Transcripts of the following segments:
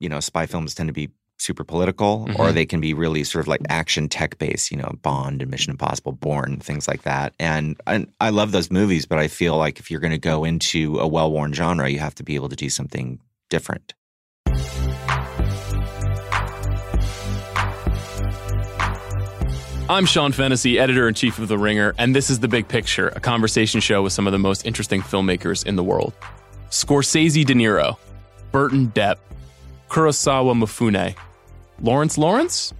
you know, spy films tend to be super political Mm-hmm. or they can be really sort of like action tech based, you know, Bond and Mission Impossible, Bourne, things like that. And, and I love those movies, but I feel like if you're going to go into a well worn genre, you have to be able to do something different. I'm Sean Fennessey, editor in chief of The Ringer, and this is The Big Picture, a conversation show with some of the most interesting filmmakers in the world. Scorsese De Niro, Burton Depp, Kurosawa Mifune, Lawrence Lawrence?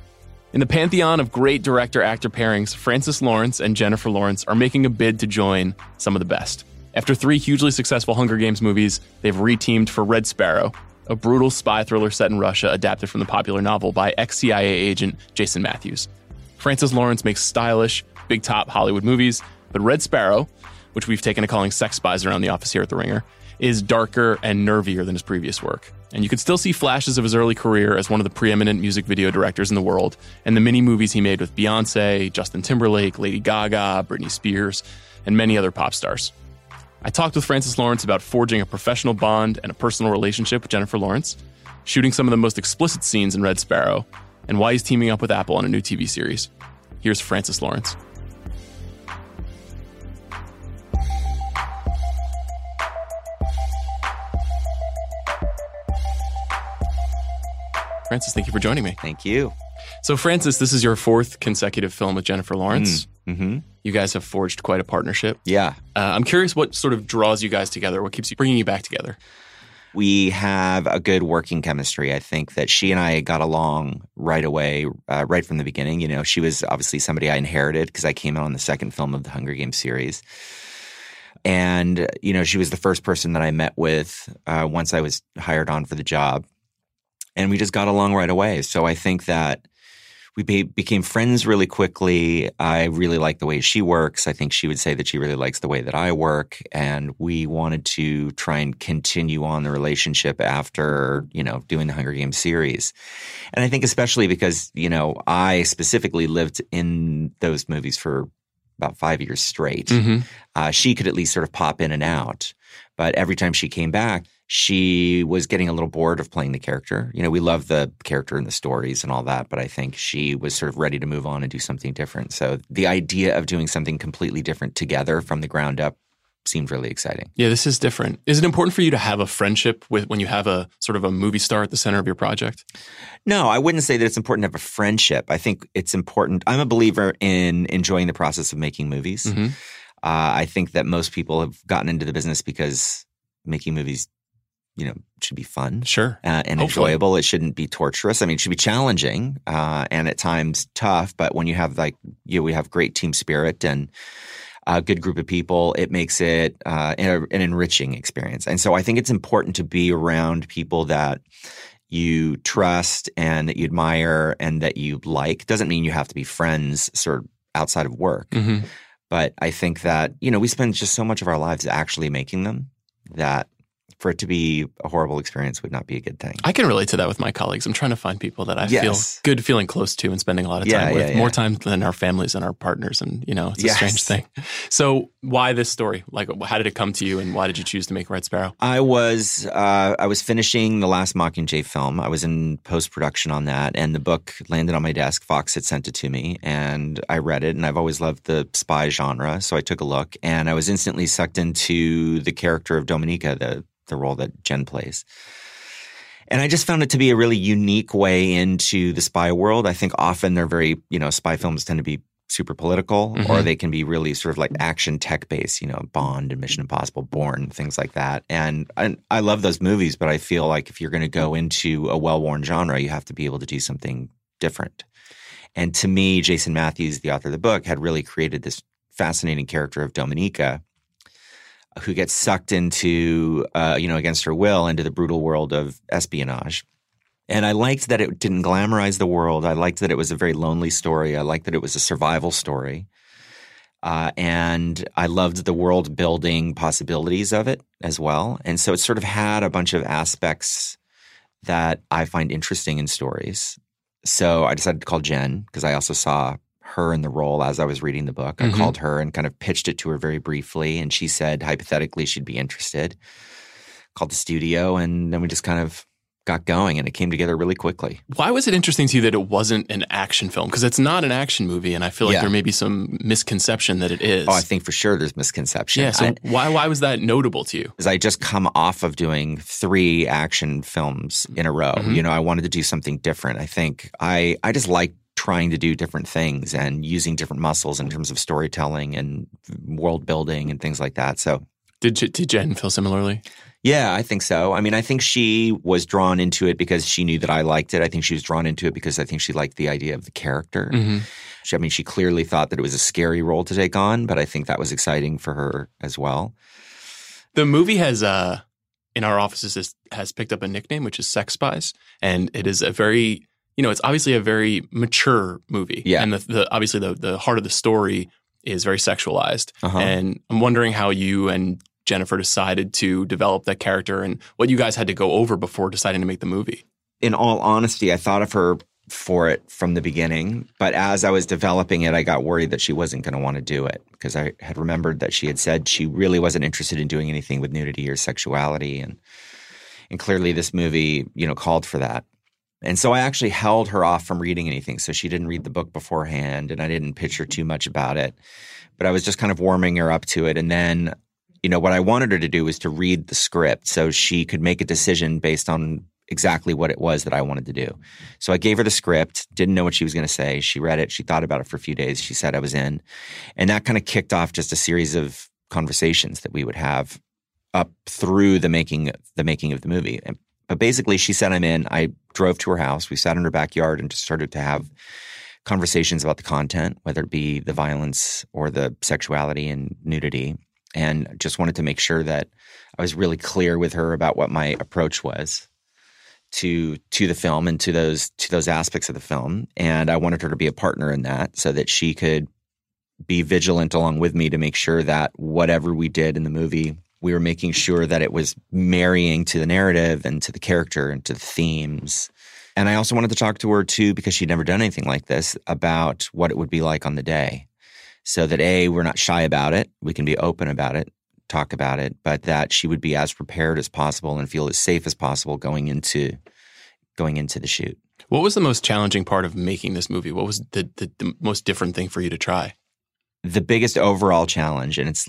In the pantheon of great director actor pairings, Francis Lawrence and Jennifer Lawrence are making a bid to join some of the best. After three hugely successful Hunger Games movies, they've reteamed for Red Sparrow, a brutal spy thriller set in Russia adapted from the popular novel by ex CIA agent Jason Matthews. Francis Lawrence makes stylish, big top Hollywood movies, but Red Sparrow, which we've taken to calling sex spies around the office here at The Ringer, is darker and nervier than his previous work. And you can still see flashes of his early career as one of the preeminent music video directors in the world, and the many movies he made with Beyonce, Justin Timberlake, Lady Gaga, Britney Spears, and many other pop stars. I talked with Francis Lawrence about forging a professional bond and a personal relationship with Jennifer Lawrence, shooting some of the most explicit scenes in Red Sparrow, and why he's teaming up with Apple on a new TV series. Here's Francis Lawrence. Francis, thank you for joining me. Thank you. So, Francis, this is your fourth consecutive film with Jennifer Lawrence. hmm You guys have forged quite a partnership. Yeah. Uh, I'm curious what sort of draws you guys together, what keeps you bringing you back together. We have a good working chemistry. I think that she and I got along right away, uh, right from the beginning. You know, she was obviously somebody I inherited because I came out on the second film of the Hunger Games series. And, you know, she was the first person that I met with uh, once I was hired on for the job. And we just got along right away. So I think that we be- became friends really quickly. I really like the way she works. I think she would say that she really likes the way that I work. And we wanted to try and continue on the relationship after, you know, doing the Hunger Games series. And I think especially because, you know, I specifically lived in those movies for about five years straight. Mm-hmm. Uh, she could at least sort of pop in and out. But every time she came back, she was getting a little bored of playing the character. You know, we love the character and the stories and all that, but I think she was sort of ready to move on and do something different. So the idea of doing something completely different together from the ground up seemed really exciting. Yeah, this is different. Is it important for you to have a friendship with when you have a sort of a movie star at the center of your project? No, I wouldn't say that it's important to have a friendship. I think it's important. I'm a believer in enjoying the process of making movies. Mhm. Uh, I think that most people have gotten into the business because making movies, you know, should be fun. Sure. uh, and Hopefully. enjoyable. It shouldn't be torturous. I mean, it should be challenging uh, and at times tough. But when you have like you, know, we have great team spirit and a good group of people. It makes it uh, an, an enriching experience. And so I think it's important to be around people that you trust and that you admire and that you like. Doesn't mean you have to be friends sort of outside of work. hmm But I think that, you know, we spend just so much of our lives actually making them that for it to be a horrible experience would not be a good thing. I can relate to that with my colleagues. I'm trying to find people that I Yes. feel good feeling close to and spending a lot of Yeah, time with, yeah, more yeah. time than our families and our partners. And, you know, it's a Yes. strange thing. So, why this story? Like, how did it come to you and why did you choose to make Red Sparrow? I was uh, I was finishing the last Mockingjay film. I was in post production on that, and the book landed on my desk. Fox had sent it to me, and I read it. And I've always loved the spy genre, so I took a look, and I was instantly sucked into the character of Dominika, the the role that Jen plays. And I just found it to be a really unique way into the spy world. I think often they're very, you know, spy films tend to be super political or Mhm. they can be really sort of like action tech based, you know, Bond and Mission Impossible, Bourne, things like that. And, and I love those movies, but I feel like if you're going to go into a well worn genre, you have to be able to do something different. And to me, Jason Matthews, the author of the book, had really created this fascinating character of Dominika who gets sucked into, uh, you know, against her will into the brutal world of espionage. And I liked that it didn't glamorize the world. I liked that it was a very lonely story. I liked that it was a survival story. Uh, and I loved the world building possibilities of it as well. And so it sort of had a bunch of aspects that I find interesting in stories. So I decided to call Jen because I also saw her in the role as I was reading the book. I Mhm. called her and kind of pitched it to her very briefly. And she said hypothetically she'd be interested. Called the studio and then we just kind of got going and it came together really quickly. Why was it interesting to you that it wasn't an action film? Because it's not an action movie, and I feel like Yeah. there may be some misconception that it is. Oh, I think for sure there's misconception. yeah. So I, why why was that notable to you? is I just come off of doing three action films in a row. Mhm. You know, I wanted to do something different. I think I I just like trying to do different things and using different muscles in terms of storytelling and world building and things like that. So Did did Jen feel similarly? yeah, I think so. I mean, I think she was drawn into it because she knew that I liked it. I think she was drawn into it because I think she liked the idea of the character. Mm-hmm. She, I mean, she clearly thought that it was a scary role to take on, but I think that was exciting for her as well. The movie has uh in our offices has, has picked up a nickname which is Sex Spies, and it is a very you know it's obviously a very mature movie. Yeah. and the, the obviously the the heart of the story is very sexualized, Uh-huh. and I'm wondering how you and Jennifer decided to develop that character and what you guys had to go over before deciding to make the movie. in all honesty, I thought of her for it from the beginning. But as I was developing it, I got worried that she wasn't going to want to do it because I had remembered that she had said she really wasn't interested in doing anything with nudity or sexuality. And, and clearly this movie, you know, called for that. And so I actually held her off from reading anything. So she didn't read the book beforehand and I didn't pitch her too much about it. But I was just kind of warming her up to it. And then, you know, what I wanted her to do was to read the script so she could make a decision based on exactly what it was that I wanted to do. So I gave her the script, didn't know what she was going to say. She read it, she thought about it for a few days. She said I was in. And that kind of kicked off just a series of conversations that we would have up through the making the making of the movie. And, but basically she said I'm in. I drove to her house. We sat in her backyard and just started to have conversations about the content, whether it be the violence or the sexuality and nudity. And just wanted to make sure that I was really clear with her about what my approach was to to the film and to those to those aspects of the film and I wanted her to be a partner in that so that she could be vigilant along with me to make sure that whatever we did in the movie we were making sure that it was marrying to the narrative and to the character and to the themes and I also wanted to talk to her too because she'd never done anything like this about what it would be like on the day so that a we're not shy about it we can be open about it talk about it, but that she would be as prepared as possible and feel as safe as possible going into going into the shoot. What was the most challenging part of making this movie? What was the, the, the most different thing for you to try? The biggest overall challenge, and it's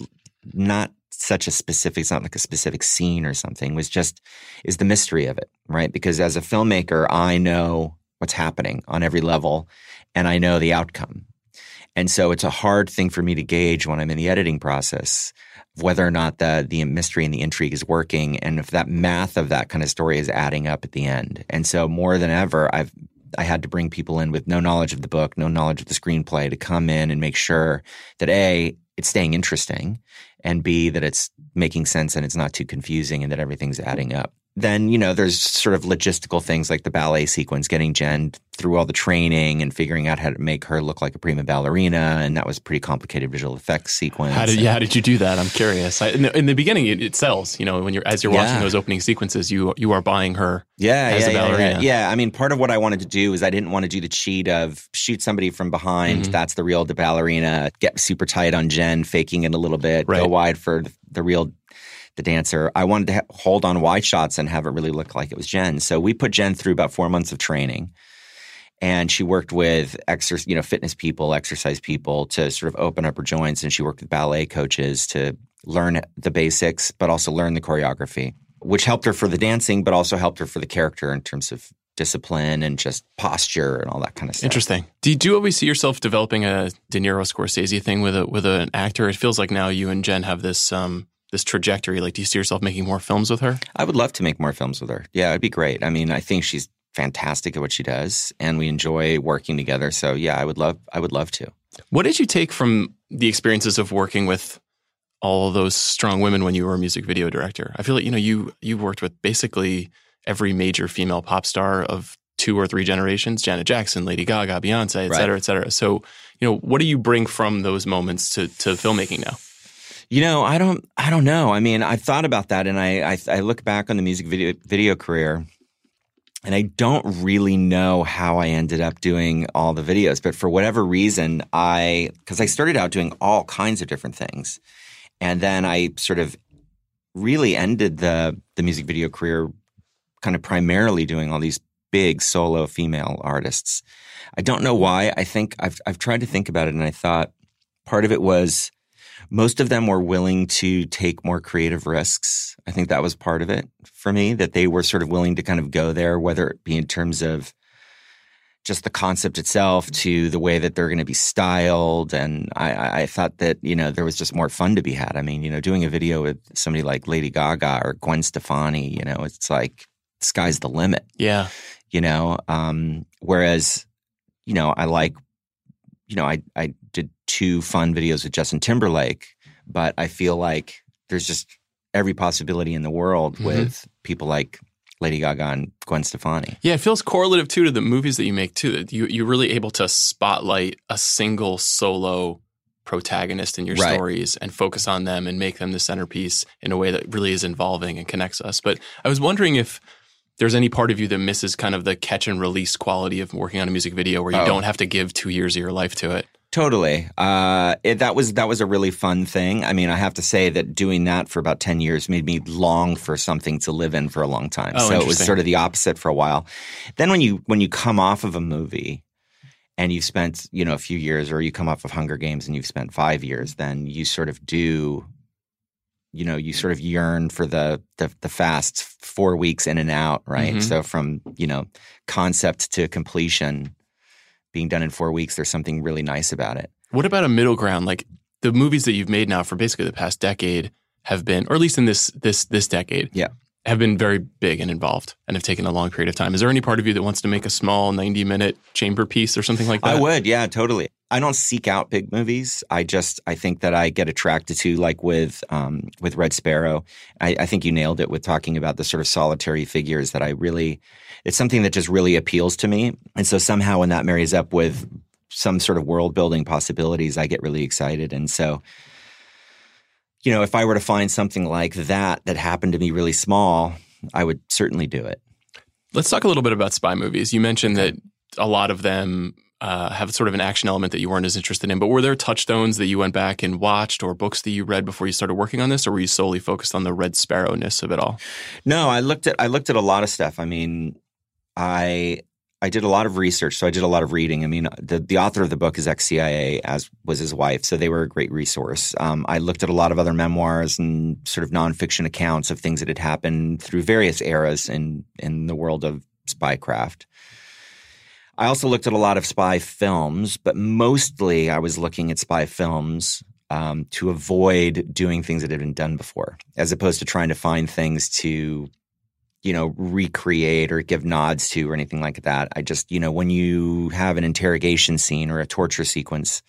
not such a specific, it's not like a specific scene or something, was just is the mystery of it, right? Because as a filmmaker, I know what's happening on every level and I know the outcome. And so it's a hard thing for me to gauge when I'm in the editing process whether or not the the mystery and the intrigue is working and if that math of that kind of story is adding up at the end. And so more than ever I've I had to bring people in with no knowledge of the book, no knowledge of the screenplay to come in and make sure that A, it's staying interesting and B, that it's making sense and it's not too confusing and that everything's adding up. Then, you know, there's sort of logistical things like the ballet sequence, getting Jen through all the training and figuring out how to make her look like a prima ballerina. And that was a pretty complicated visual effects sequence. How did yeah, how did you do that? I'm curious. I, in, the, in the beginning, it, it sells. You know, when you're as you're watching those opening sequences, you you are buying her. Yeah, as yeah, a ballerina. Yeah, yeah. I mean, part of what I wanted to do is I didn't want to do the cheat of shoot somebody from behind. Mhm. That's the real the ballerina. Get super tight on Jen, faking it a little bit. Go wide for the, the real the dancer. I wanted to ha- hold on wide shots and have it really look like it was Jen. So we put Jen through about four months of training. And she worked with exercise, you know, fitness people, exercise people to sort of open up her joints. And she worked with ballet coaches to learn the basics, but also learn the choreography, which helped her for the dancing, but also helped her for the character in terms of discipline and just posture and all that kind of stuff. Interesting. Do you, do you always see yourself developing a De Niro Scorsese thing with a with an actor? It feels like now you and Jen have this um this trajectory. Like, do you see yourself making more films with her? I would love to make more films with her. Yeah, it'd be great. I mean, I think she's fantastic at what she does, and we enjoy working together. So yeah, I would love. I would love to. What did you take from the experiences of working with all of those strong women when you were a music video director? I feel like you know you you worked with basically every major female pop star of two or three generations: Janet Jackson, Lady Gaga, Beyonce, et Right. cetera, et cetera. So you know, what do you bring from those moments to to filmmaking now? You know, I don't. I don't know. I mean, I've thought about that, and I I, I look back on the music video video career. And I don't really know how I ended up doing all the videos, but for whatever reason, I because I started out doing all kinds of different things, and then I sort of really ended the the music video career kind of primarily doing all these big solo female artists. I don't know why. I think I've I've tried to think about it, and I thought part of it was most of them were willing to take more creative risks. I think that was part of it for me, that they were sort of willing to kind of go there, whether it be in terms of just the concept itself to the way that they're going to be styled. And I, I thought that, you know, there was just more fun to be had. I mean, you know, doing a video with somebody like Lady Gaga or Gwen Stefani, you know, it's like sky's the limit. Yeah. You know, um, whereas, you know, I like, you know, I, I did two fun videos with Justin Timberlake, but I feel like there's just every possibility in the world mm-hmm. with people like Lady Gaga and Gwen Stefani. Yeah, it feels correlative too to the movies that you make too. That you you're really able to spotlight a single solo protagonist in your right. stories and focus on them and make them the centerpiece in a way that really is involving and connects us. But I was wondering if there's any part of you that misses kind of the catch and release quality of working on a music video where you oh. don't have to give two years of your life to it. Totally. Uh, it, that was that was a really fun thing. I mean, I have to say that doing that for about ten years made me long for something to live in for a long time. Oh, so it was sort of the opposite for a while. Then when you when you come off of a movie and you've spent you know a few years, or you come off of Hunger Games and you've spent five years, then you sort of do. You know, you sort of yearn for the the, the fast four weeks in and out, right? Mm-hmm. So from you know concept to completion being done in four weeks, there's something really nice about it. What about a middle ground? Like the movies that you've made now for basically the past decade have been, or at least in this this this decade, yeah, have been very big and involved and have taken a long period of time. Is there any part of you that wants to make a small 90 minute chamber piece or something like that? I would, yeah, totally. I don't seek out big movies. I just I think that I get attracted to like with um, with Red Sparrow. I, I think you nailed it with talking about the sort of solitary figures that I really it's something that just really appeals to me. And so somehow when that marries up with some sort of world building possibilities, I get really excited. And so you know, if I were to find something like that that happened to be really small, I would certainly do it. Let's talk a little bit about spy movies. You mentioned that a lot of them uh, have sort of an action element that you weren't as interested in. But were there touchstones that you went back and watched, or books that you read before you started working on this, or were you solely focused on the Red Sparrow ness of it all? No, I looked at I looked at a lot of stuff. I mean, I I did a lot of research, so I did a lot of reading. I mean, the the author of the book is ex CIA, as was his wife, so they were a great resource. Um, I looked at a lot of other memoirs and sort of nonfiction accounts of things that had happened through various eras in in the world of spycraft. I also looked at a lot of spy films, but mostly I was looking at spy films um, to avoid doing things that had been done before, as opposed to trying to find things to, you know, recreate or give nods to or anything like that. I just, you know, when you have an interrogation scene or a torture sequence,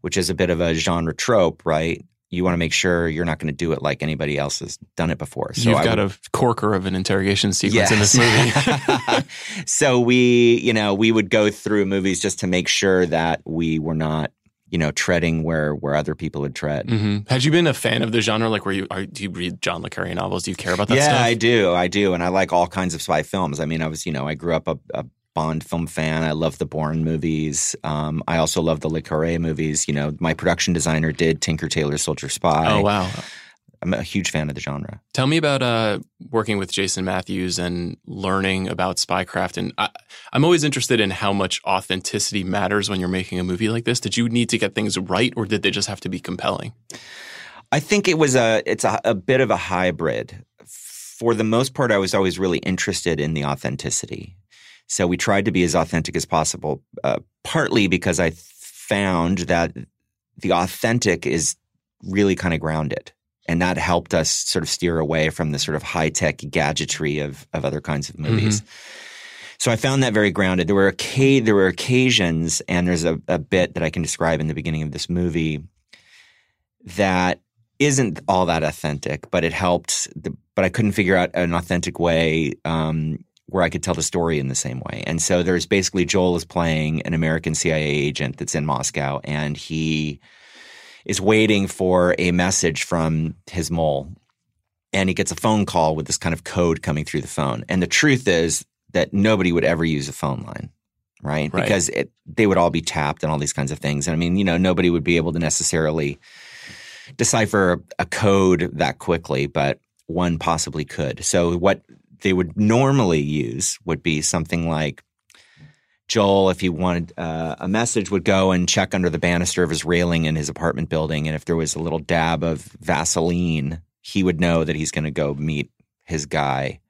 which is a bit of a genre trope, right? You want to make sure you're not going to do it like anybody else has done it before. So You've I got would, a corker of an interrogation sequence yes. in this movie. so we, you know, we would go through movies just to make sure that we were not, you know, treading where where other people had tread. Mm-hmm. Had you been a fan of the genre? Like, where you are, do you read John le Carre novels? Do you care about that? Yeah, stuff? I do. I do, and I like all kinds of spy films. I mean, I was, you know, I grew up a, a Bond film fan. I love the Bourne movies. Um, I also love the Le Carre movies. You know, my production designer did Tinker Tailor Soldier Spy. Oh wow. I'm a huge fan of the genre. Tell me about uh, working with Jason Matthews and learning about spycraft. And I, am always interested in how much authenticity matters when you're making a movie like this. Did you need to get things right, or did they just have to be compelling? I think it was a it's a, a bit of a hybrid. For the most part, I was always really interested in the authenticity. So we tried to be as authentic as possible, uh, partly because I found that the authentic is really kind of grounded. And that helped us sort of steer away from the sort of high tech gadgetry of, of other kinds of movies. Mm-hmm. So I found that very grounded. There were there were occasions, and there's a, a bit that I can describe in the beginning of this movie that isn't all that authentic, but it helped. The, but I couldn't figure out an authentic way um, where I could tell the story in the same way. And so there's basically Joel is playing an American CIA agent that's in Moscow and he is waiting for a message from his mole. And he gets a phone call with this kind of code coming through the phone. And the truth is that nobody would ever use a phone line, right? right. Because it, they would all be tapped and all these kinds of things. And I mean, you know, nobody would be able to necessarily decipher a code that quickly, but one possibly could. So what they would normally use would be something like Joel, if he wanted uh, a message, would go and check under the banister of his railing in his apartment building, and if there was a little dab of Vaseline, he would know that he's going to go meet his guy,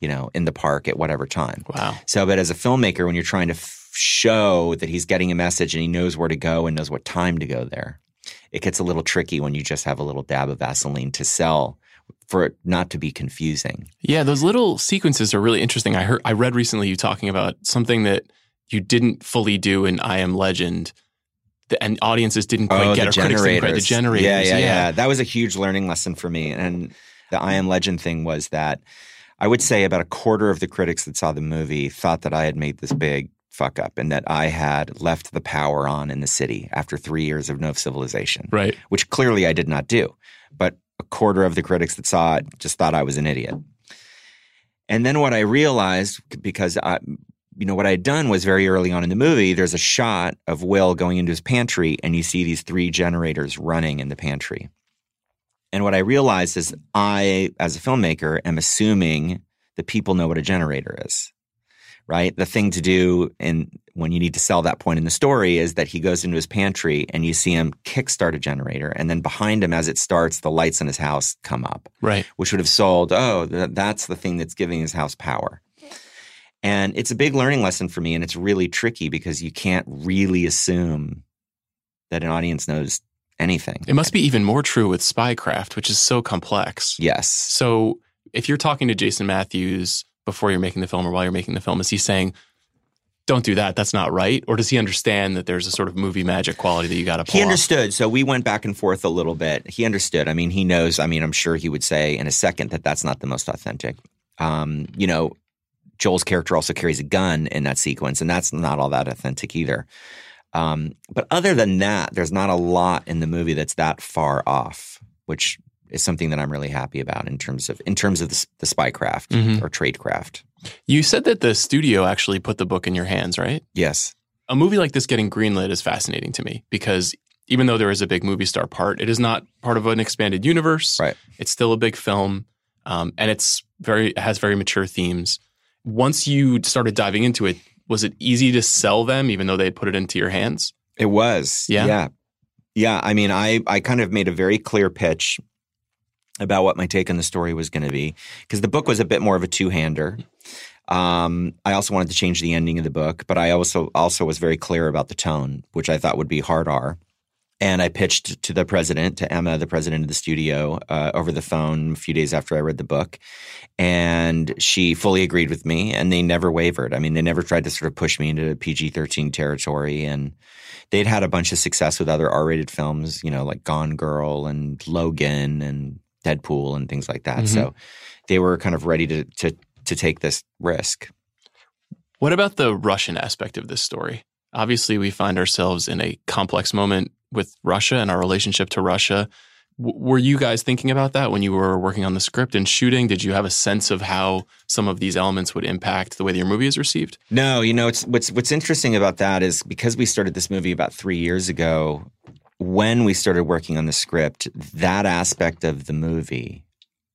you know, in the park at whatever time. Wow. So, but as a filmmaker, when you're trying to f- show that he's getting a message and he knows where to go and knows what time to go there, it gets a little tricky when you just have a little dab of Vaseline to sell for it not to be confusing. Yeah, those little sequences are really interesting. I heard I read recently you talking about something that you didn't fully do in I Am Legend. the- And audiences didn't quite oh, get the or critics didn't quite- the generators. Yeah, yeah, yeah, That was a huge learning lesson for me. And the I Am Legend thing was that I would say about a quarter of the critics that saw the movie thought that I had made this big fuck up and that I had left the power on in the city after three years of no civilization, Right. which clearly I did not do. But a quarter of the critics that saw it just thought I was an idiot. And then what I realized, because I, you know, what I had done was very early on in the movie, there's a shot of Will going into his pantry and you see these three generators running in the pantry. And what I realized is I, as a filmmaker, am assuming that people know what a generator is. Right? The thing to do in when you need to sell that point in the story is that he goes into his pantry and you see him kickstart a generator, and then behind him as it starts, the lights in his house come up Right. which would have sold, oh, th- that's the thing that's giving his house power. And it's a big learning lesson for me. And it's really tricky because you can't really assume that an audience knows anything. It must be even more true with spycraft, which is so complex. Yes. So if you're talking to Jason Matthews before you're making the film or while you're making the film, is he saying, don't do that, that's not right? Or does he understand that there's a sort of movie magic quality that you got to pull He off? understood. So we went back and forth a little bit. He understood. I mean, he knows. I mean, I'm sure he would say in a second that that's not the most authentic. Um, you know, Joel's character also carries a gun in that sequence, and that's not all that authentic either. Um, but other than that, there's not a lot in the movie that's that far off, which is something that I'm really happy about in terms of in terms of the, the spycraft Mhm. or tradecraft. You said that the studio actually put the book in your hands, right? Yes. A movie like this getting greenlit is fascinating to me because even though there is a big movie star part, it is not part of an expanded universe. Right. It's still a big film, um, and it's very it has very mature themes. Once you started diving into it, was it easy to sell them, even though they had put it into your hands? It was. Yeah? Yeah. Yeah. I mean, I, I kind of made a very clear pitch about what my take on the story was going to be because the book was a bit more of a two-hander. Um, I also wanted to change the ending of the book, but I also also was very clear about the tone, which I thought would be hard R. And I pitched to the president, to Emma, the president of the studio, uh, over the phone a few days after I read the book. And she fully agreed with me, and they never wavered. I mean, they never tried to sort of push me into PG 13 territory. And they'd had a bunch of success with other R rated films, you know, like Gone Girl and Logan and Deadpool and things like that. Mhm. So they were kind of ready to, to, to take this risk. What about the Russian aspect of this story? Obviously, we find ourselves in a complex moment with Russia and our relationship to Russia. W- were you guys thinking about that when you were working on the script and shooting? Did you have a sense of how some of these elements would impact the way that your movie is received? No, you know, it's what's what's interesting about that is because we started this movie about three years ago. When we started working on the script, that aspect of the movie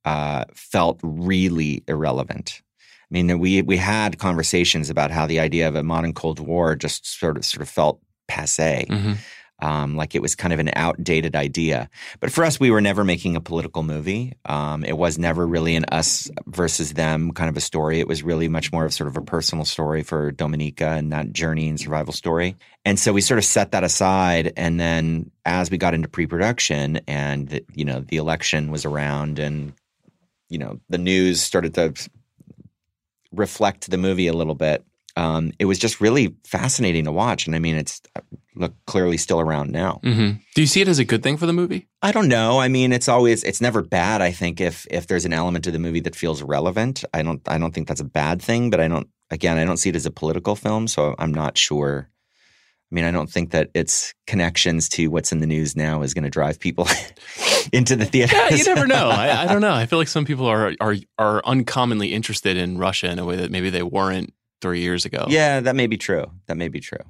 uh, felt really irrelevant. I mean, we we had conversations about how the idea of a modern Cold War just sort of sort of felt passe, Mm-hmm. Um, like it was kind of an outdated idea. But for us, we were never making a political movie. Um, it was never really an us versus them kind of a story. It was really much more of sort of a personal story for Dominika and that journey and survival story. And so we sort of set that aside. And then as we got into pre-production and the, you know the election was around and you know the news started to reflect the movie a little bit. Um, it was just really fascinating to watch, and I mean, it's uh, look clearly still around now. Mm-hmm. Do you see it as a good thing for the movie? I don't know. I mean, it's always it's never bad. I think if if there's an element to the movie that feels relevant, I don't I don't think that's a bad thing. But I don't again I don't see it as a political film, so I'm not sure. I mean, I don't think that its connections to what's in the news now is going to drive people into the theater. Yeah, you never know. I, I don't know. I feel like some people are are are uncommonly interested in Russia in a way that maybe they weren't three years ago. yeah, that may be true. That may be true.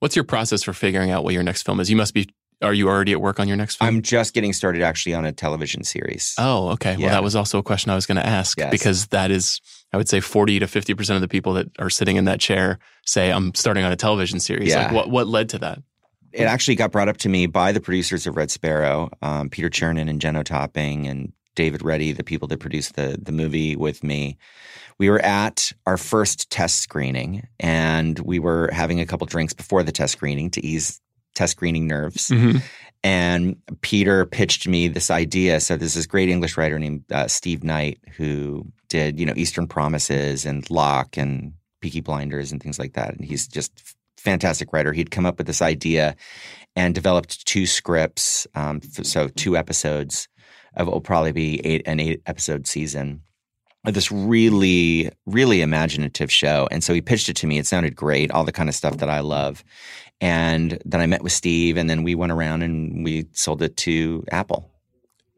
What's your process for figuring out what your next film is? You must be are you already at work on your next film? I'm just getting started actually on a television series. Oh, okay. Yeah. Well, that was also a question I was going to ask Yes. because that is, I would say, forty to fifty percent of the people that are sitting in that chair say, "I'm starting on a television series." Yeah. Like, what what led to that? it actually got brought up to me by the producers of Red Sparrow, um, Peter Chernin and Jenno Topping and David Ready, the people that produced the the movie with me. We were at our first test screening, and we were having a couple drinks before the test screening to ease test screening nerves. Mm-hmm. And Peter pitched me this idea. So there's this great English writer named uh, Steve Knight who did, you know, Eastern Promises and Locke and Peaky Blinders and things like that. And he's just a fantastic writer. He'd come up with this idea and developed two scripts, um, f- so two episodes of what will probably be eight an eight episode season this really, really imaginative show. And so he pitched it to me. It sounded great, all the kind of stuff that I love. And then I met with Steve, and then we went around and we sold it to Apple.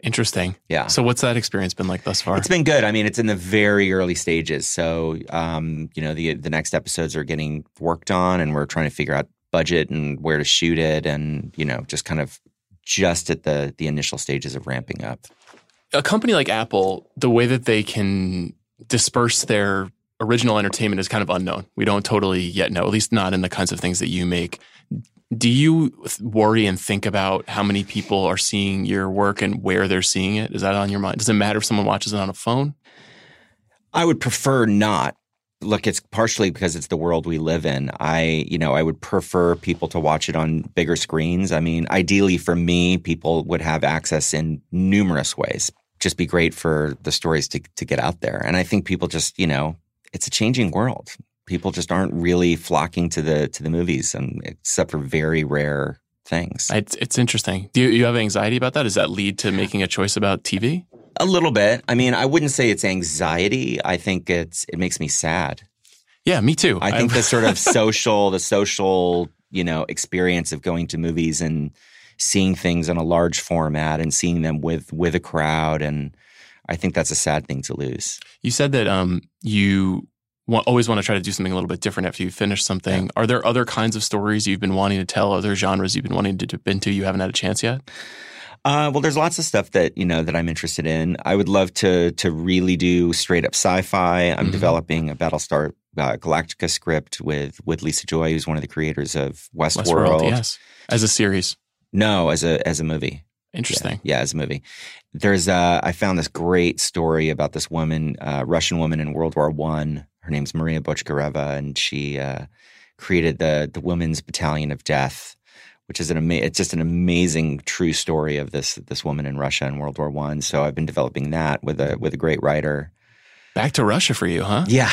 Interesting. Yeah. So, what's that experience been like thus far? It's been good. I mean, it's in the very early stages. So, um, you know, the the next episodes are getting worked on, and we're trying to figure out budget and where to shoot it, and you know, just kind of just at the the initial stages of ramping up. A company like Apple, the way that they can disperse their original entertainment is kind of unknown. We don't totally yet know, at least not in the kinds of things that you make. Do you worry and think about how many people are seeing your work and where they're seeing it? Is that on your mind? Does it matter if someone watches it on a phone? I would prefer not. Look, it's partially because it's the world we live in. I, you know, I would prefer people to watch it on bigger screens. I mean, ideally for me, people would have access in numerous ways. Just be great for the stories to to get out there. And I think people just, you know, it's a changing world. People just aren't really flocking to the to the movies, and except for very rare things. It's, it's interesting. Do you, you have anxiety about that? Does that lead to making a choice about TV? a little bit. I mean, I wouldn't say it's anxiety. I think it's it makes me sad. Yeah, me too. I think the sort of social, the social, you know, experience of going to movies and seeing things in a large format and seeing them with with a crowd, and I think that's a sad thing to lose. You said that um, you wa- always want to try to do something a little bit different after you finish something. Are there other kinds of stories you've been wanting to tell, other genres you've been wanting to dip into you haven't had a chance yet? Uh, well, there's lots of stuff that you know that I'm interested in. I would love to to really do straight up sci-fi. I'm Mhm. developing a Battlestar uh, Galactica script with with Lisa Joy, who's one of the creators of Westworld. yes. As a series. No, as a as a movie. Interesting. Yeah, as a movie. There's uh, I found this great story about this woman, uh, Russian woman in World War One. Her name's Maria Bochkareva, and she uh, created the the Women's Battalion of Death, which is an ama- it's just an amazing true story of this this woman in Russia in World War One. So I've been developing that with a with a great writer. Back to Russia for you, huh? Yeah,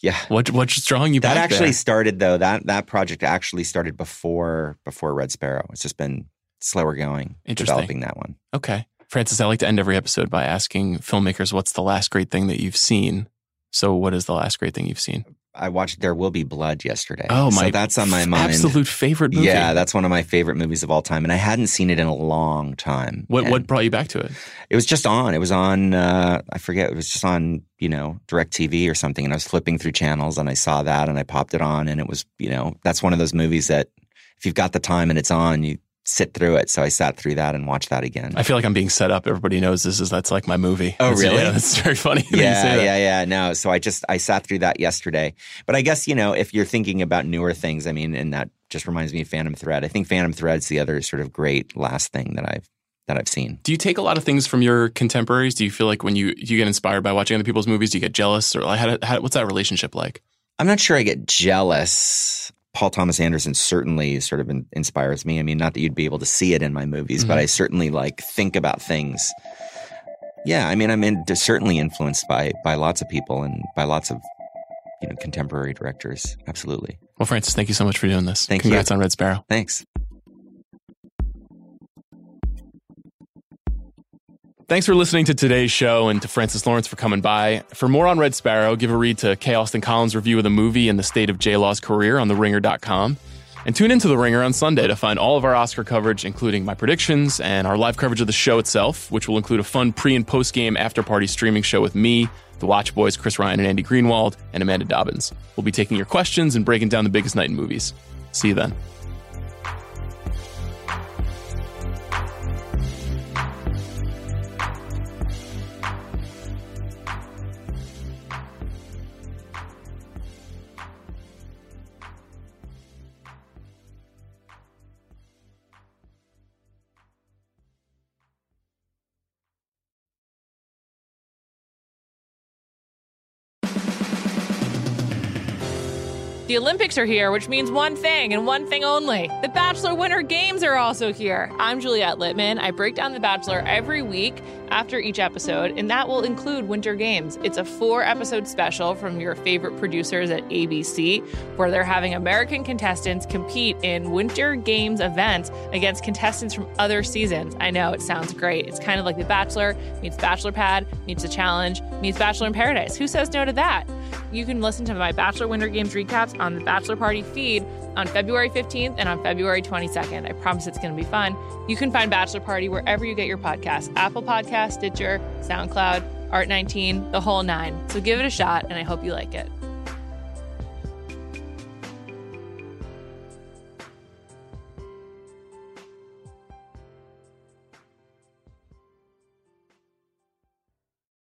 yeah. What what's drawing you That actually there? started though. That that project actually started before before Red Sparrow. It's just been slower going developing that one. Okay. Francis, I like to end every episode by asking filmmakers what's the last great thing that you've seen. So what is the last great thing you've seen? I watched There Will Be Blood yesterday. Oh my So that's on my mind. Absolute favorite movie. Yeah, that's one of my favorite movies of all time, and I hadn't seen it in a long time. What And what brought you back to it? It was just on. It was on. Uh, I forget. It was just on. You know, DirecTV or something. And I was flipping through channels, and I saw that, and I popped it on, and it was. You know, that's one of those movies that if you've got the time and it's on, you sit through it. So I sat through that and watched that again. I feel like I'm being set up. Everybody knows this is that's like my movie. Oh, That's- really? Yeah, that's very funny. that you say yeah, yeah, yeah. No, so I just I sat through that yesterday. But I guess you know if you're thinking about newer things, I mean, and that just reminds me of Phantom Thread. I think Phantom Thread's the other sort of great last thing that I've that I've seen. Do you take a lot of things from your contemporaries? Do you feel like when you you get inspired by watching other people's movies, do you get jealous, or like how, how, what's that relationship like? I'm not sure I get jealous. Paul Thomas Anderson certainly sort of in, inspires me. I mean, not that you'd be able to see it in my movies, but Mhm. I certainly like think about things. Yeah, I mean, I'm in, certainly influenced by by lots of people and by lots of you know contemporary directors. Absolutely. Well, Francis, thank you so much for doing this. Thank you. Congrats on Red Sparrow. Thanks. Thanks for listening to today's show and to Francis Lawrence for coming by. For more on Red Sparrow, give a read to K. Austin Collins' review of the movie and the state of J Law's career on TheRinger.com. And tune into The Ringer on Sunday to find all of our Oscar coverage, including my predictions and our live coverage of the show itself, which will include a fun pre and post game after party streaming show with me, the Watch Boys, Chris Ryan and Andy Greenwald, and Amanda Dobbins. We'll be taking your questions and breaking down the biggest night in movies. See you then. The Olympics are here, which means one thing and one thing only. The Bachelor Winter Games are also here. I'm Juliet Litman. I break down The Bachelor every week after each episode, and that will include Winter Games. It's a four episode special from your favorite producers at ABC, where they're having American contestants compete in Winter Games events against contestants from other seasons. I know it sounds great. It's kind of like The Bachelor meets Bachelor Pad, meets The Challenge, meets Bachelor in Paradise. Who says no to that? You can listen to my Bachelor Winter Games recaps on the Bachelor Party feed on February 15th and on February 22nd. I promise it's going to be fun. You can find Bachelor Party wherever you get your podcasts Apple Podcast, Stitcher, SoundCloud, Art19, the whole nine. So give it a shot, and I hope you like it.